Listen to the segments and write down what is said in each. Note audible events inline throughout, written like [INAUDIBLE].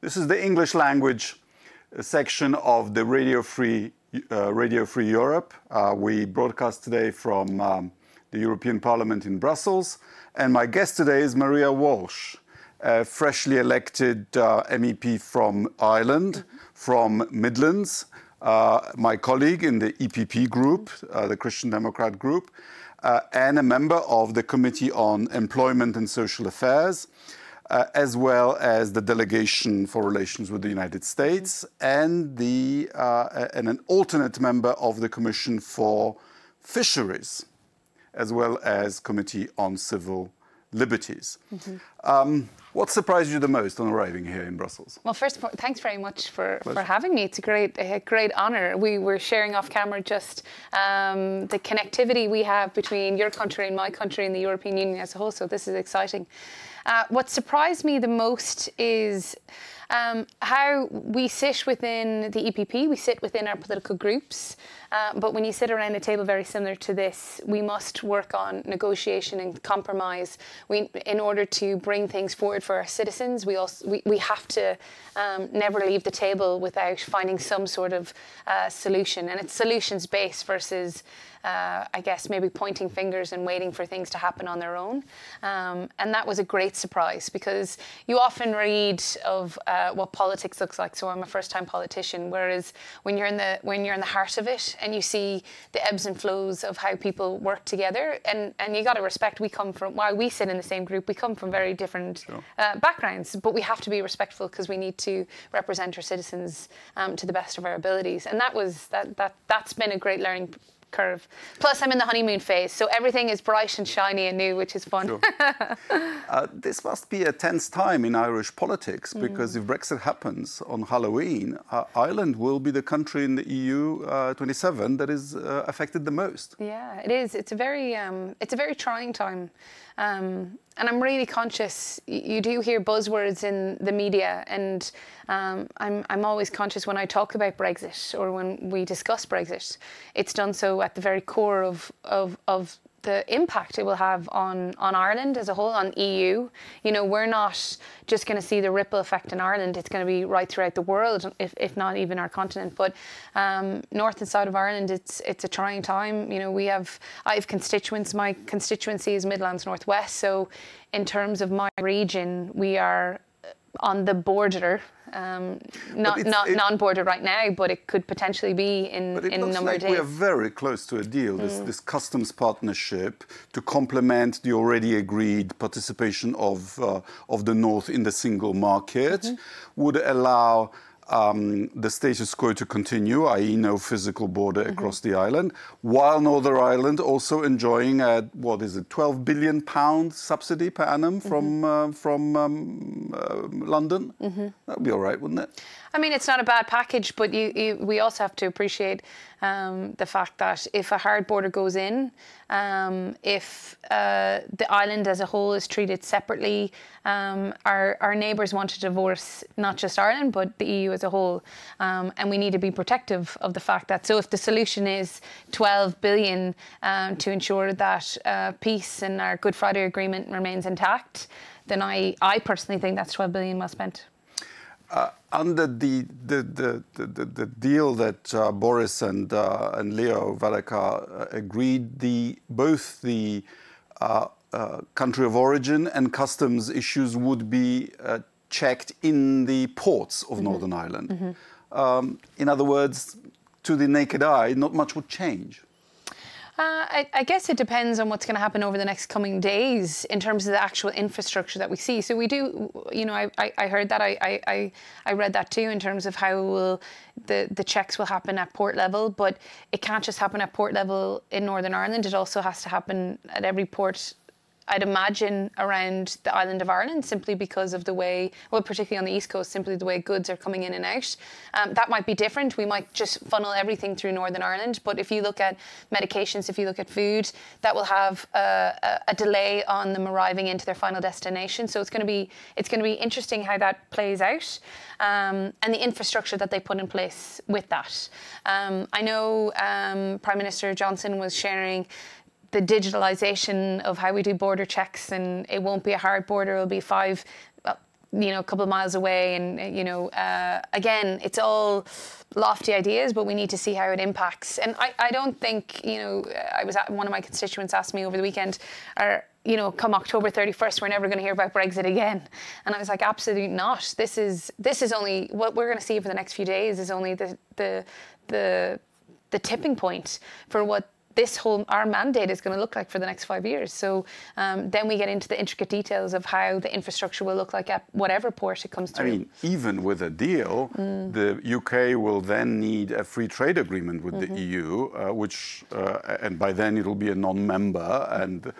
This is the English language section of the Radio Free uh, Radio Free Europe. Uh, we broadcast today from um, the European Parliament in Brussels, and my guest today is Maria Walsh, a freshly elected uh, MEP from Ireland, from Midlands, uh, my colleague in the EPP group, uh, the Christian Democrat group, uh, and a member of the Committee on Employment and Social Affairs. uh, as well as the delegation for relations with the United States and, the, uh, and an alternate member of the Commission for Fisheries, as well as Committee on Civil Liberties. Mm-hmm. Um, what surprised you the most on arriving here in Brussels? Well, first of all, thanks very much for, for having me. It's a great, a great honour. We were sharing off camera just um, the connectivity we have between your country and my country and the European Union as a whole. So this is exciting. Uh, what surprised me the most is um, how we sit within the EPP, we sit within our political groups. Uh, but when you sit around a table very similar to this, we must work on negotiation and compromise. We, in order to bring things forward for our citizens, we also we, we have to um, never leave the table without finding some sort of uh, solution, and it's solutions based versus uh, I guess maybe pointing fingers and waiting for things to happen on their own. Um, and that was a great surprise because you often read of uh, what politics looks like. So I'm a first-time politician, whereas when you're in the when you're in the heart of it and you see the ebbs and flows of how people work together, and and you got to respect. We come from while we sit in the same group, we come from very different sure. uh, backgrounds, but we have to be respectful because we need to represent our citizens um, to the best of our abilities. And that was that that that's been a great learning curve. Plus, I'm in the honeymoon phase, so everything is bright and shiny and new, which is fun. Sure. [LAUGHS] uh, this must be a tense time in Irish politics mm. because mm. if Brexit happens on Halloween, uh, Ireland will be the country in the EU uh, 27 that is uh, affected the most. Yeah, it is. It's a very, um, it's a very trying time. Um, and I'm really conscious. You do hear buzzwords in the media, and um, I'm I'm always conscious when I talk about Brexit or when we discuss Brexit. It's done so at the very core of of of the impact it will have on, on Ireland as a whole, on EU. You know, we're not just going to see the ripple effect in Ireland, it's going to be right throughout the world, if, if not even our continent. But um, north and south of Ireland, it's it's a trying time. You know, we have, I have constituents, my constituency is Midlands Northwest. So, in terms of my region, we are on the border um, not not non-border right now, but it could potentially be in but it in looks number like of days. We are very close to a deal. Mm. This, this customs partnership to complement the already agreed participation of uh, of the North in the single market mm-hmm. would allow the status quo to continue, i.e., no physical border mm-hmm. across the island, while Northern Ireland also enjoying a what is it, 12 billion pound subsidy per annum mm-hmm. from uh, from um, uh, London. Mm-hmm. That'd be all right, wouldn't it? I mean, it's not a bad package, but you, you, we also have to appreciate um, the fact that if a hard border goes in, um, if uh, the island as a whole is treated separately, um, our, our neighbours want to divorce not just Ireland, but the EU as a whole. Um, and we need to be protective of the fact that, so if the solution is 12 billion um, to ensure that uh, peace and our Good Friday Agreement remains intact, then I, I personally think that's 12 billion well spent. Uh, under the, the, the, the, the deal that uh, Boris and, uh, and Leo Varadkar uh, agreed, the, both the uh, uh, country of origin and customs issues would be checked in the ports of mm-hmm. Northern Ireland. Um, in other words, to the naked eye, not much would change. Uh, I, I, guess it depends on what's going to happen over the next coming days in terms of the actual infrastructure that we see. So we do, you know, I, I, I heard that, I, I, I read that too in terms of how will the, the checks will happen at port level, but it can't just happen at port level in Northern Ireland. It also has to happen at every port I'd imagine around the island of Ireland simply because of the way, well, particularly on the east coast, simply the way goods are coming in and out. Um, that might be different. We might just funnel everything through Northern Ireland. But if you look at medications, if you look at food, that will have a, a delay on them arriving into their final destination. So it's going to be it's going to be interesting how that plays out. Um, and the infrastructure that they put in place with that. Um, I know um, Prime Minister Johnson was sharing the digitalization of how we do border checks, and it won't be a hard border. It'll be five you know, a couple of miles away. And, you know, uh, again, it's all lofty ideas, but we need to see how it impacts. And I, I don't think, you know, I was at, one of my constituents asked me over the weekend, are, you know, come October 31st, we're never going to hear about Brexit again. And I was like, absolutely not. This is, this is only, what we're going to see over the next few days is only the, the, the, the tipping point for what this whole our mandate is going to look like for the next five years. So um, then we get into the intricate details of how the infrastructure will look like at whatever port it comes through. I mean, even with a deal, mm. the UK will then need a free trade agreement with mm-hmm. the EU, uh, which uh, and by then it'll be a non-member, and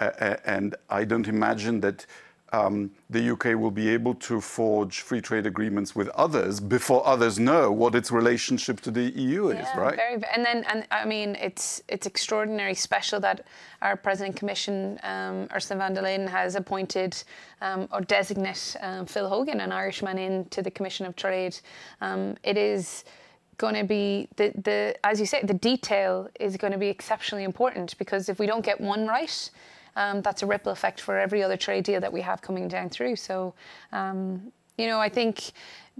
uh, and I don't imagine that the UK will be able to forge free trade agreements with others before others know what its relationship to the EU yeah, is, right? Very, and then, and I mean, it's it's extraordinary, special that our President Commission, um, Ursula von der Leyen, has appointed um, or designate um, Phil Hogan, an Irishman, into the Commission of Trade. Um, it is going to be the the as you say, the detail is going to be exceptionally important because if we don't get one right um, that's a ripple effect for every other trade deal that we have coming down through. So, um, you know, I think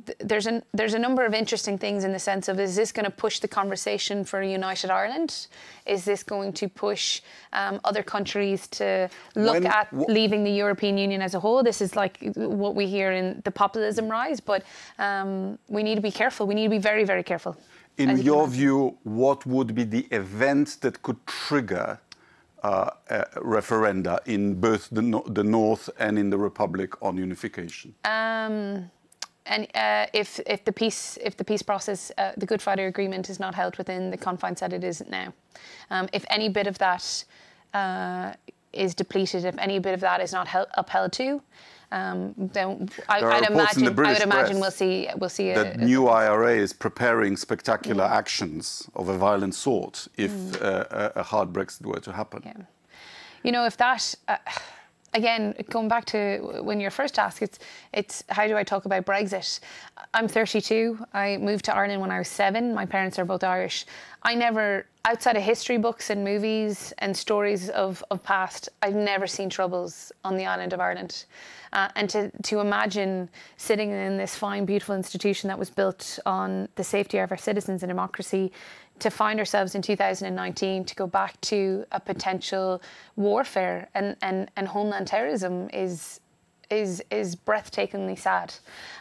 th- there's a there's a number of interesting things in the sense of is this going to push the conversation for United Ireland? Is this going to push um, other countries to look when, at wh- leaving the European Union as a whole? This is like what we hear in the populism rise, but um, we need to be careful. We need to be very very careful. In your view, what would be the event that could trigger uh, uh, referenda in both the, no the, North and in the Republic on unification? Um, and uh, if, if the peace if the peace process, uh, the Good Friday Agreement, is not held within the confines that it is now, um, if any bit of that uh, is depleted, if any bit of that is not held, upheld to, um, then I, would imagine, I would imagine we'll see we'll see that a, new IRA is preparing spectacular yeah. actions of a violent sort if mm. uh, a hard Brexit were to happen. Yeah. You know, if that. Uh, again, going back to when you're first asked, it's, it's how do I talk about Brexit? I'm 32. I moved to Ireland when I was seven. My parents are both Irish. I never, outside of history books and movies and stories of, of past, I've never seen troubles on the island of Ireland. Uh, and to, to imagine sitting in this fine, beautiful institution that was built on the safety of our citizens and democracy, to find ourselves in 2019 to go back to a potential warfare and, and, and homeland terrorism is is is breathtakingly sad.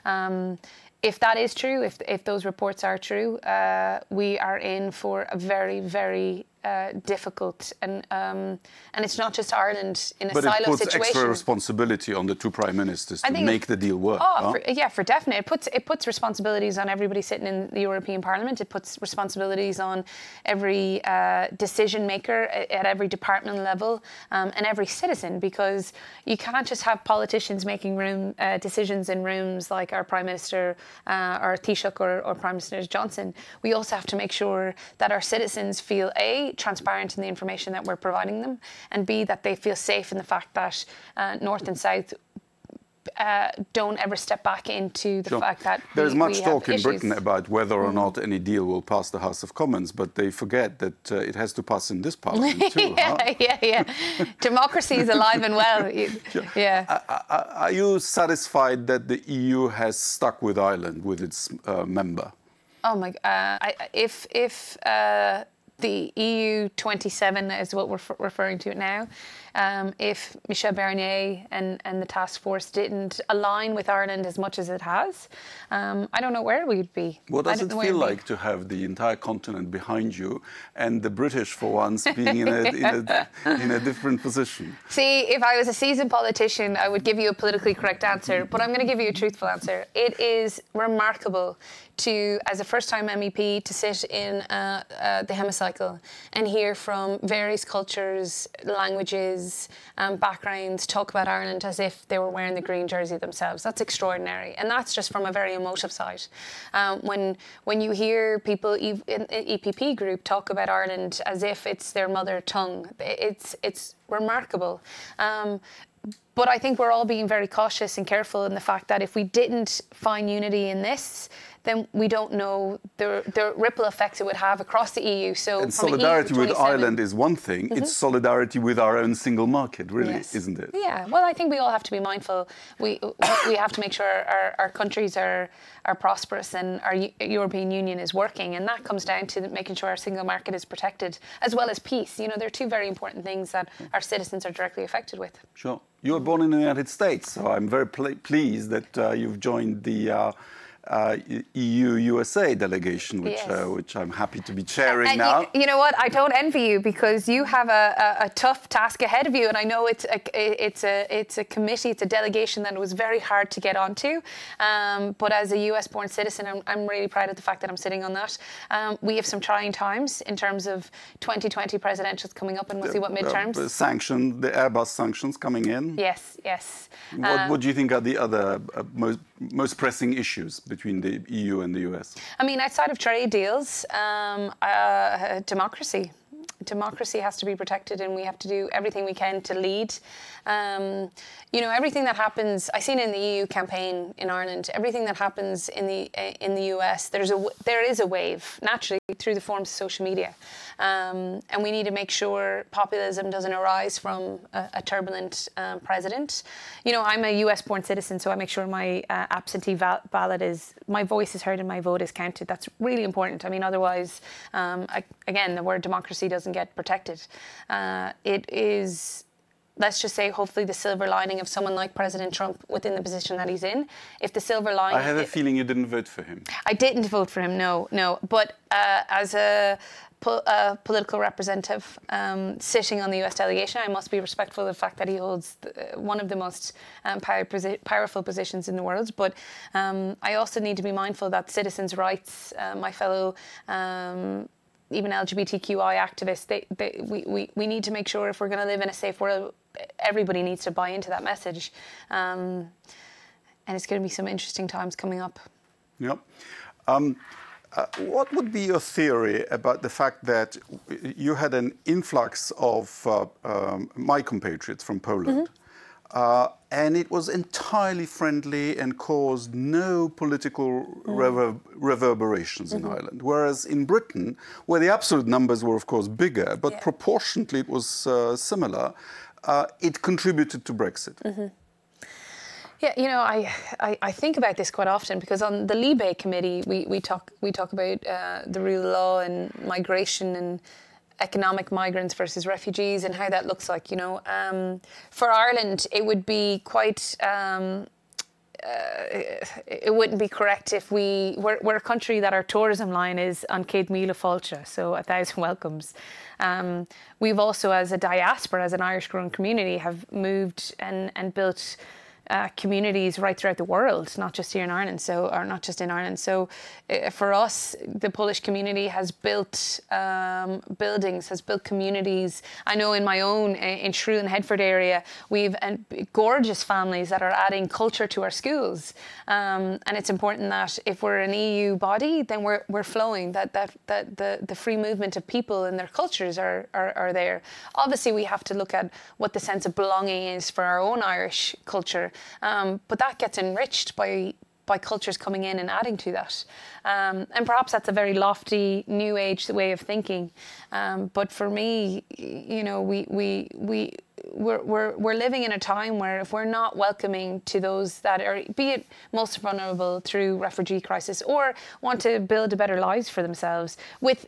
Um, if that is true, if if those reports are true, uh, we are in for a very very uh, difficult, and um, and it's not just Ireland in a but silo situation. But it puts extra responsibility on the two prime ministers to make the deal work. Oh, huh? for, yeah, for definite. It puts it puts responsibilities on everybody sitting in the European Parliament. It puts responsibilities on every uh, decision maker at, at, every department level um, and every citizen because you can't just have politicians making room uh, decisions in rooms like our Prime Minister uh, or Taoiseach or, or Prime Minister Johnson. We also have to make sure that our citizens feel a transparent in the information that we're providing them, and B, that they feel safe in the fact that uh, North and South uh, don't ever step back into the sure. fact that there's we, much we talk in issues. Britain about whether or mm. not any deal will pass the House of Commons, but they forget that uh, it has to pass in this [LAUGHS] Parliament too. yeah, huh? yeah, yeah. [LAUGHS] Democracy is alive and well. yeah. Are you satisfied that the EU has stuck with Ireland with its uh, member? Oh my! Uh, I, if if uh, the EU 27 is what we're referring to now. Um, if Michel Barnier and, and the task force didn't align with Ireland as much as it has, um, I don't know where we'd be. What does it feel like to have the entire continent behind you and the British, for once, being in a, in a, in a different position? See, if I was a seasoned politician, I would give you a politically correct answer, but I'm going to give you a truthful answer. It is remarkable to, as a first time MEP, to sit in uh, uh, the hemicycle and hear from various cultures, languages, um, backgrounds talk about Ireland as if they were wearing the green jersey themselves. That's extraordinary. And that's just from a very emotive side. Um, when, when you hear people in EPP group talk about Ireland as if it's their mother tongue, it's, it's remarkable. Um, but I think we're all being very cautious and careful in the fact that if we didn't find unity in this, then we don't know the, the ripple effects it would have across the EU. So and solidarity with Ireland is one thing. Mm-hmm. It's solidarity with our own single market, really, yes. isn't it? Yeah. Well, I think we all have to be mindful. We we have to make sure our, our countries are are prosperous and our European Union is working, and that comes down to making sure our single market is protected as well as peace. You know, there are two very important things that our citizens are directly affected with. Sure. You were born in the United States, so I'm very pl- pleased that uh, you've joined the. Uh, uh, EU USA delegation, which yes. uh, which I'm happy to be chairing and now. You, you, know what? I don't envy you because you have a, a, a, tough task ahead of you, and I know it's a it's a it's a committee, it's a delegation that was very hard to get onto. Um, but as a US-born citizen, I'm, I'm really proud of the fact that I'm sitting on that. Um, we have some trying times in terms of 2020 presidentials coming up, and we'll see what midterms. The sanction, the Airbus sanctions coming in. Yes, yes. What, um, what do you think are the other uh, most most pressing issues between the EU and the US? I mean, outside of trade deals, um, uh, democracy. Democracy has to be protected, and we have to do everything we can to lead. Um, you know, everything that happens, I seen in the EU campaign in Ireland, everything that happens in the in the US, there's a there is a wave naturally through the forms of social media, um, and we need to make sure populism doesn't arise from a, a turbulent um, president. You know, I'm a US-born citizen, so I make sure my uh, absentee val- ballot is my voice is heard and my vote is counted. That's really important. I mean, otherwise, um, I, again, the word democracy doesn't get protected. Uh, it is let's just say, hopefully, the silver lining of someone like President Trump within the position that he's in. If the silver lining. I have a feeling you didn't vote for him. I didn't vote for him, no, no. But uh, as a, po- a, political representative um, sitting on the US delegation, I must be respectful of the fact that he holds the, one of the most um, power, posi- powerful positions in the world. But um, I also need to be mindful that citizens' rights, uh, my fellow um, even LGBTQI activists, they, they, we, we, we need to make sure if we're going to live in a safe world, everybody needs to buy into that message. Um, and it's going to be some interesting times coming up. Yep. Um, uh, what would be your theory about the fact that you had an influx of uh, um, my compatriots from Poland? Mm-hmm uh, and it was entirely friendly and caused no political mm. rever- reverberations mm-hmm. in Ireland. Whereas in Britain, where the absolute numbers were, of course, bigger, but yeah. proportionately it was uh, similar, uh, it contributed to Brexit. Mm-hmm. Yeah, you know, I, I, I, think about this quite often because on the Libe committee, we, we talk we talk about uh, the rule of law and migration and economic migrants versus refugees and how that looks like. You know, um, for Ireland, it would be quite. Um, uh, it wouldn't be correct if we we're, we're, a country that our tourism line is on Céad Míle Fáilte, so a thousand [LAUGHS] welcomes. Um, we've also, as a diaspora, as an Irish growing community, have moved and and built uh, communities right throughout the world, not just here in Ireland, so or not just in Ireland. So, uh, for us, the Polish community has built um, buildings, has built communities. I know in my own uh, in Shrule and Headford area, we've uh, gorgeous families that are adding culture to our schools, um, and it's important that if we're an EU body, then we're we're flowing. That that that the the free movement of people and their cultures are are, are there. Obviously, we have to look at what the sense of belonging is for our own Irish culture um, but that gets enriched by by cultures coming in and adding to that. Um, and perhaps that's a very lofty new age way of thinking. Um, but for me, you know, we we we we're, we're, we're living in a time where if we're not welcoming to those that are, be it most vulnerable through refugee crisis or want to build a better lives for themselves with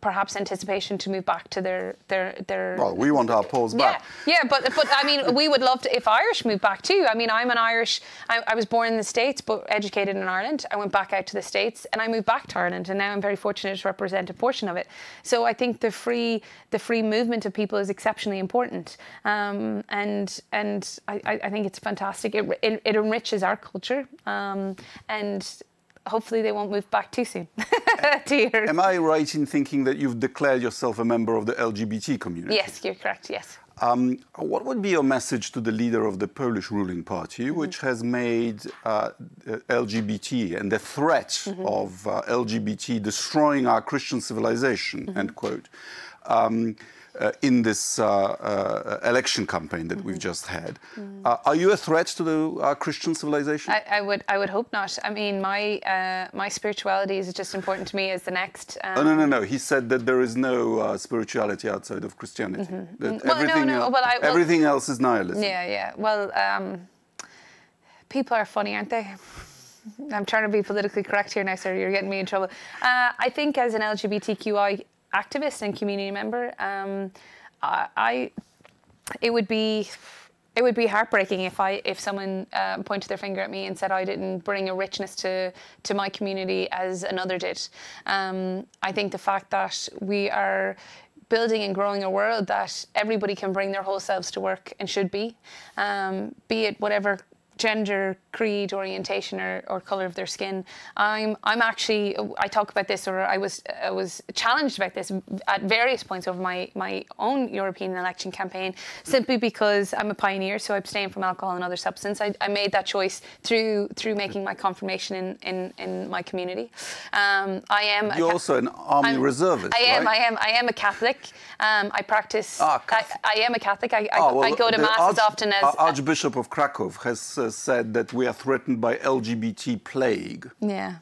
perhaps anticipation to move back to their their their. Well, we want our Poles back. Yeah, yeah, but but I mean, we would love to if Irish move back too. I mean, I'm an Irish. I, I, was born in the States, but educated in Ireland. I went back out to the States, and I moved back to Ireland, and now I'm very fortunate to represent a portion of it. So I think the free the free movement of people is exceptionally important, um, and and I, I think it's fantastic. It, it, it enriches our culture, um, and hopefully they won't move back too soon [LAUGHS] to Europe. Am I right in thinking that you've declared yourself a member of the LGBT community? Yes, you're correct, yes. Um, what would be your message to the leader of the Polish ruling party, mm-hmm. which has made uh, LGBT and the threat mm-hmm. of uh, LGBT destroying our Christian civilization, mm-hmm. end quote, um, uh, in this uh, uh, election campaign that mm -hmm. we've just had. Mm. are you a threat to the Christian civilization? I, I, would I would hope not. I mean, my my spirituality is just important to me as the next. Um... Oh no no no! He said that there is no spirituality outside of Christianity. Mm -hmm. Well, everything, no, no. Well, I, well, everything else is nihilism. Yeah yeah. Well. Um, people are funny, aren't they? I'm trying to be politically correct here now, sir. You're getting me in trouble. Uh, I think as an LGBTQI activist and community member, um, I, it would be it would be heartbreaking if I if someone uh, pointed their finger at me and said I didn't bring a richness to to my community as another did. Um, I think the fact that we are building and growing a world that everybody can bring their whole selves to work and should be, um, be it whatever gender, creed, orientation, or, or color of their skin. I'm I'm actually I talk about this, or I was I was challenged about this at various points over my my own European election campaign, simply because I'm a pioneer, so I abstain from alcohol and other substance. I, I made that choice through through making my confirmation in in, in my community. Um, I am. You're also an army I'm, reservist. I am. Right? I am. I am a Catholic. Um, I practice. Ah, I, I, am a Catholic. I, I, oh, well, I go to mass Arch, as often as Archbishop of Krakow has. Uh, said that we are threatened by LGBT plague. Yeah.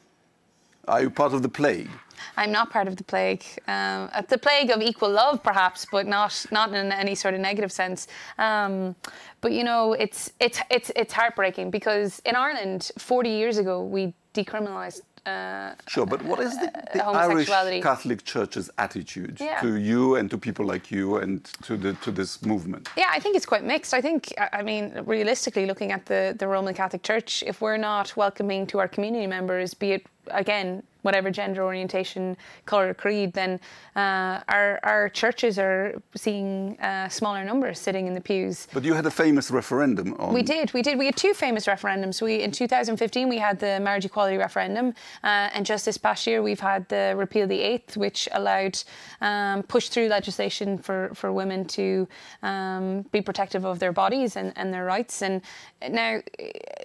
Are you part of the plague? I'm not part of the plague. Um, the plague of equal love, perhaps, but not not in any sort of negative sense. Um, but you know, it's it's it's it's heartbreaking because in Ireland, 40 years ago, we decriminalised uh, sure, but what is the, the Irish Catholic Church's attitude yeah. to you and to people like you and to the to this movement? Yeah, I think it's quite mixed. I think, I mean, realistically, looking at the the Roman Catholic Church, if we're not welcoming to our community members, be it again whatever gender orientation, color, or creed, then uh, our, our churches are seeing uh, smaller numbers sitting in the pews. But you had a famous referendum on. We did, we did. We had two famous referendums. We in 2015 we had the marriage equality referendum, uh, and just this past year we've had the repeal the eighth, which allowed um, push through legislation for for women to um, be protective of their bodies and, and their rights. And now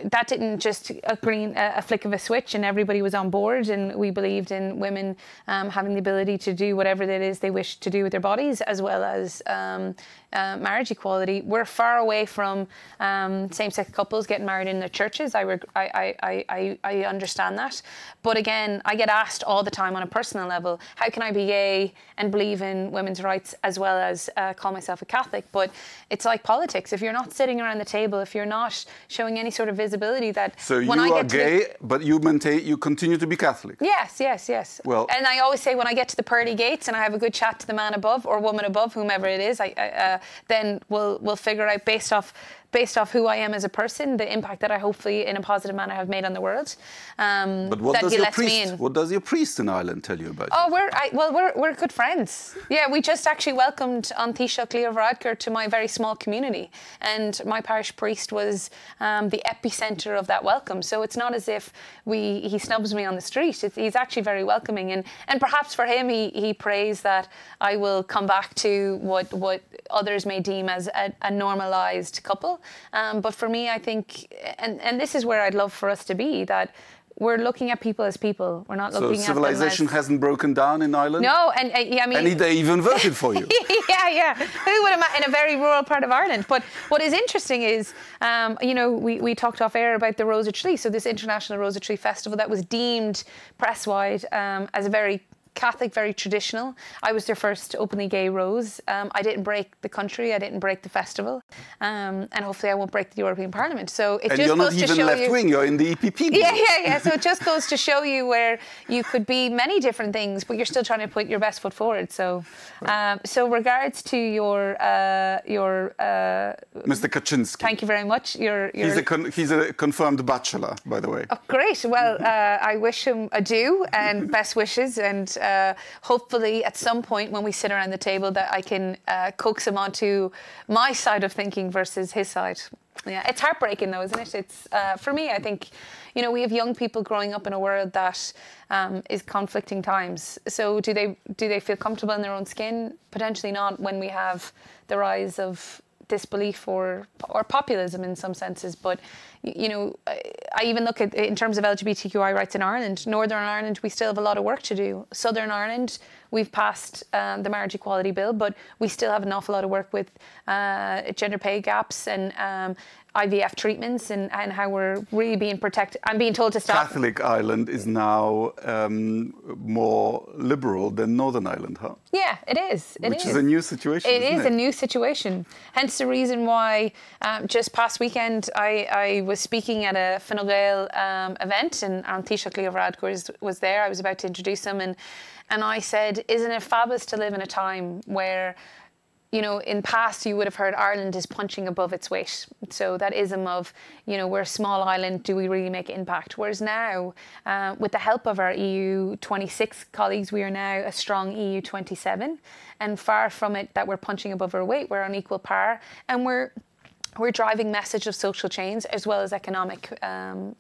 that didn't just a green a flick of a switch and everybody was on board and we believed in women um, having the ability to do whatever it is they wish to do with their bodies, as well as um, uh, marriage equality. We're far away from um, same-sex couples getting married in their churches. I, reg- I, I, I, I understand that, but again, I get asked all the time on a personal level, how can I be gay and believe in women's rights as well as uh, call myself a Catholic? But it's like politics. If you're not sitting around the table, if you're not showing any sort of visibility that so you are gay, the... but you maintain you continue to be Catholic. Yes, yes, yes. Well, and I always say when I get to the pearly gates and I have a good chat to the man above or woman above, whomever it is, I, I uh, then we'll we'll figure out based off based off who I am as a person, the impact that I hopefully in a positive manner have made on the world. Um, but what does your priest? What does your priest in Ireland tell you about? Oh, we're I, well, we're we're good friends. Yeah, we just actually welcomed An Taoiseach Leo Varadkar to my very small community, and my parish priest was um, the epicenter of that welcome. So it's not as if we he snubs me on the street. It's, he's actually very welcoming, and and perhaps for him, he he prays that I will come back to what what others may deem as a, a normalized couple. Um, but for me, I think, and, and this is where I'd love for us to be, that we're looking at people as people. We're not looking at so civilization as... hasn't broken down in Ireland. No, and uh, yeah, I mean, and they even voted for you. [LAUGHS] yeah, yeah. Who would have in a very rural part of Ireland? But what is interesting is, um, you know, we, we talked off air about the Rose of Tralee. So this international Rose of Tralee festival that was deemed press wide um, as a very Catholic, very traditional. I was their first openly gay rose. Um, I didn't break the country. I didn't break the festival, um, and hopefully I won't break the European Parliament. So it and just you're not goes even to show left you, wing. You're in the EPP. [LAUGHS] Group. Yeah, yeah, yeah. So it just goes to show you where you could be many different things, but you're still trying to put your best foot forward. So, um, so regards to your uh, your uh, Mr. Kaczynski. Thank you very much. You're, you're he's a con- he's a confirmed bachelor, by the way. Oh, great. Well, uh, I wish him adieu and best wishes, and uh, hope hopefully at some point when we sit around the table that I can uh, coax him onto my side of thinking versus his side. Yeah, it's heartbreaking though, isn't it? It's uh, for me. I think you know we have young people growing up in a world that um, is conflicting times. So do they do they feel comfortable in their own skin? Potentially not when we have the rise of disbelief or or populism in some senses. But you know, I even look at in terms of LGBTQI rights in Ireland, Northern Ireland, we still have a lot of work to do. Southern Ireland, we've passed um, the marriage equality bill, but we still have an awful lot of work with uh, gender pay gaps and um, IVF treatments and, and how we're really being protected. I'm being told to stop. Catholic Ireland is now um, more liberal than Northern Ireland, huh? Yeah, it is. It Which is. is a new situation. It is it? a new situation. Hence the reason why um, just past weekend I, I, was speaking at a Fine Gael um, event and An Taoiseach Leo was there. I was about to introduce him and and I said, isn't it fabulous to live in a time where you know, in past you would have heard Ireland is punching above its weight. So that ism of, you know, we're a small island, do we really make impact? Whereas now, uh, with the help of our EU 26 colleagues, we are now a strong EU 27, and far from it that we're punching above our weight. We're on equal par, and we're we're driving message of social change as well as economic um,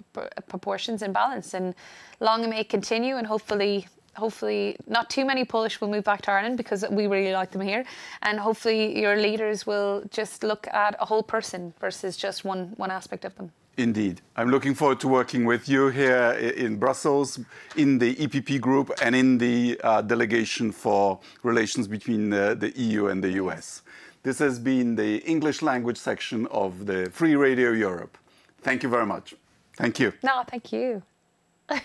proportions and balance. And long may it continue, and hopefully hopefully not too many Polish will move back to Ireland because we really like them here, and hopefully your leaders will just look at a whole person versus just one one aspect of them. Indeed. I'm looking forward to working with you here in Brussels, in the EPP group, and in the uh, delegation for relations between uh, the EU and the US. This has been the English language section of the Free Radio Europe. Thank you very much. Thank you. No, thank you. [LAUGHS]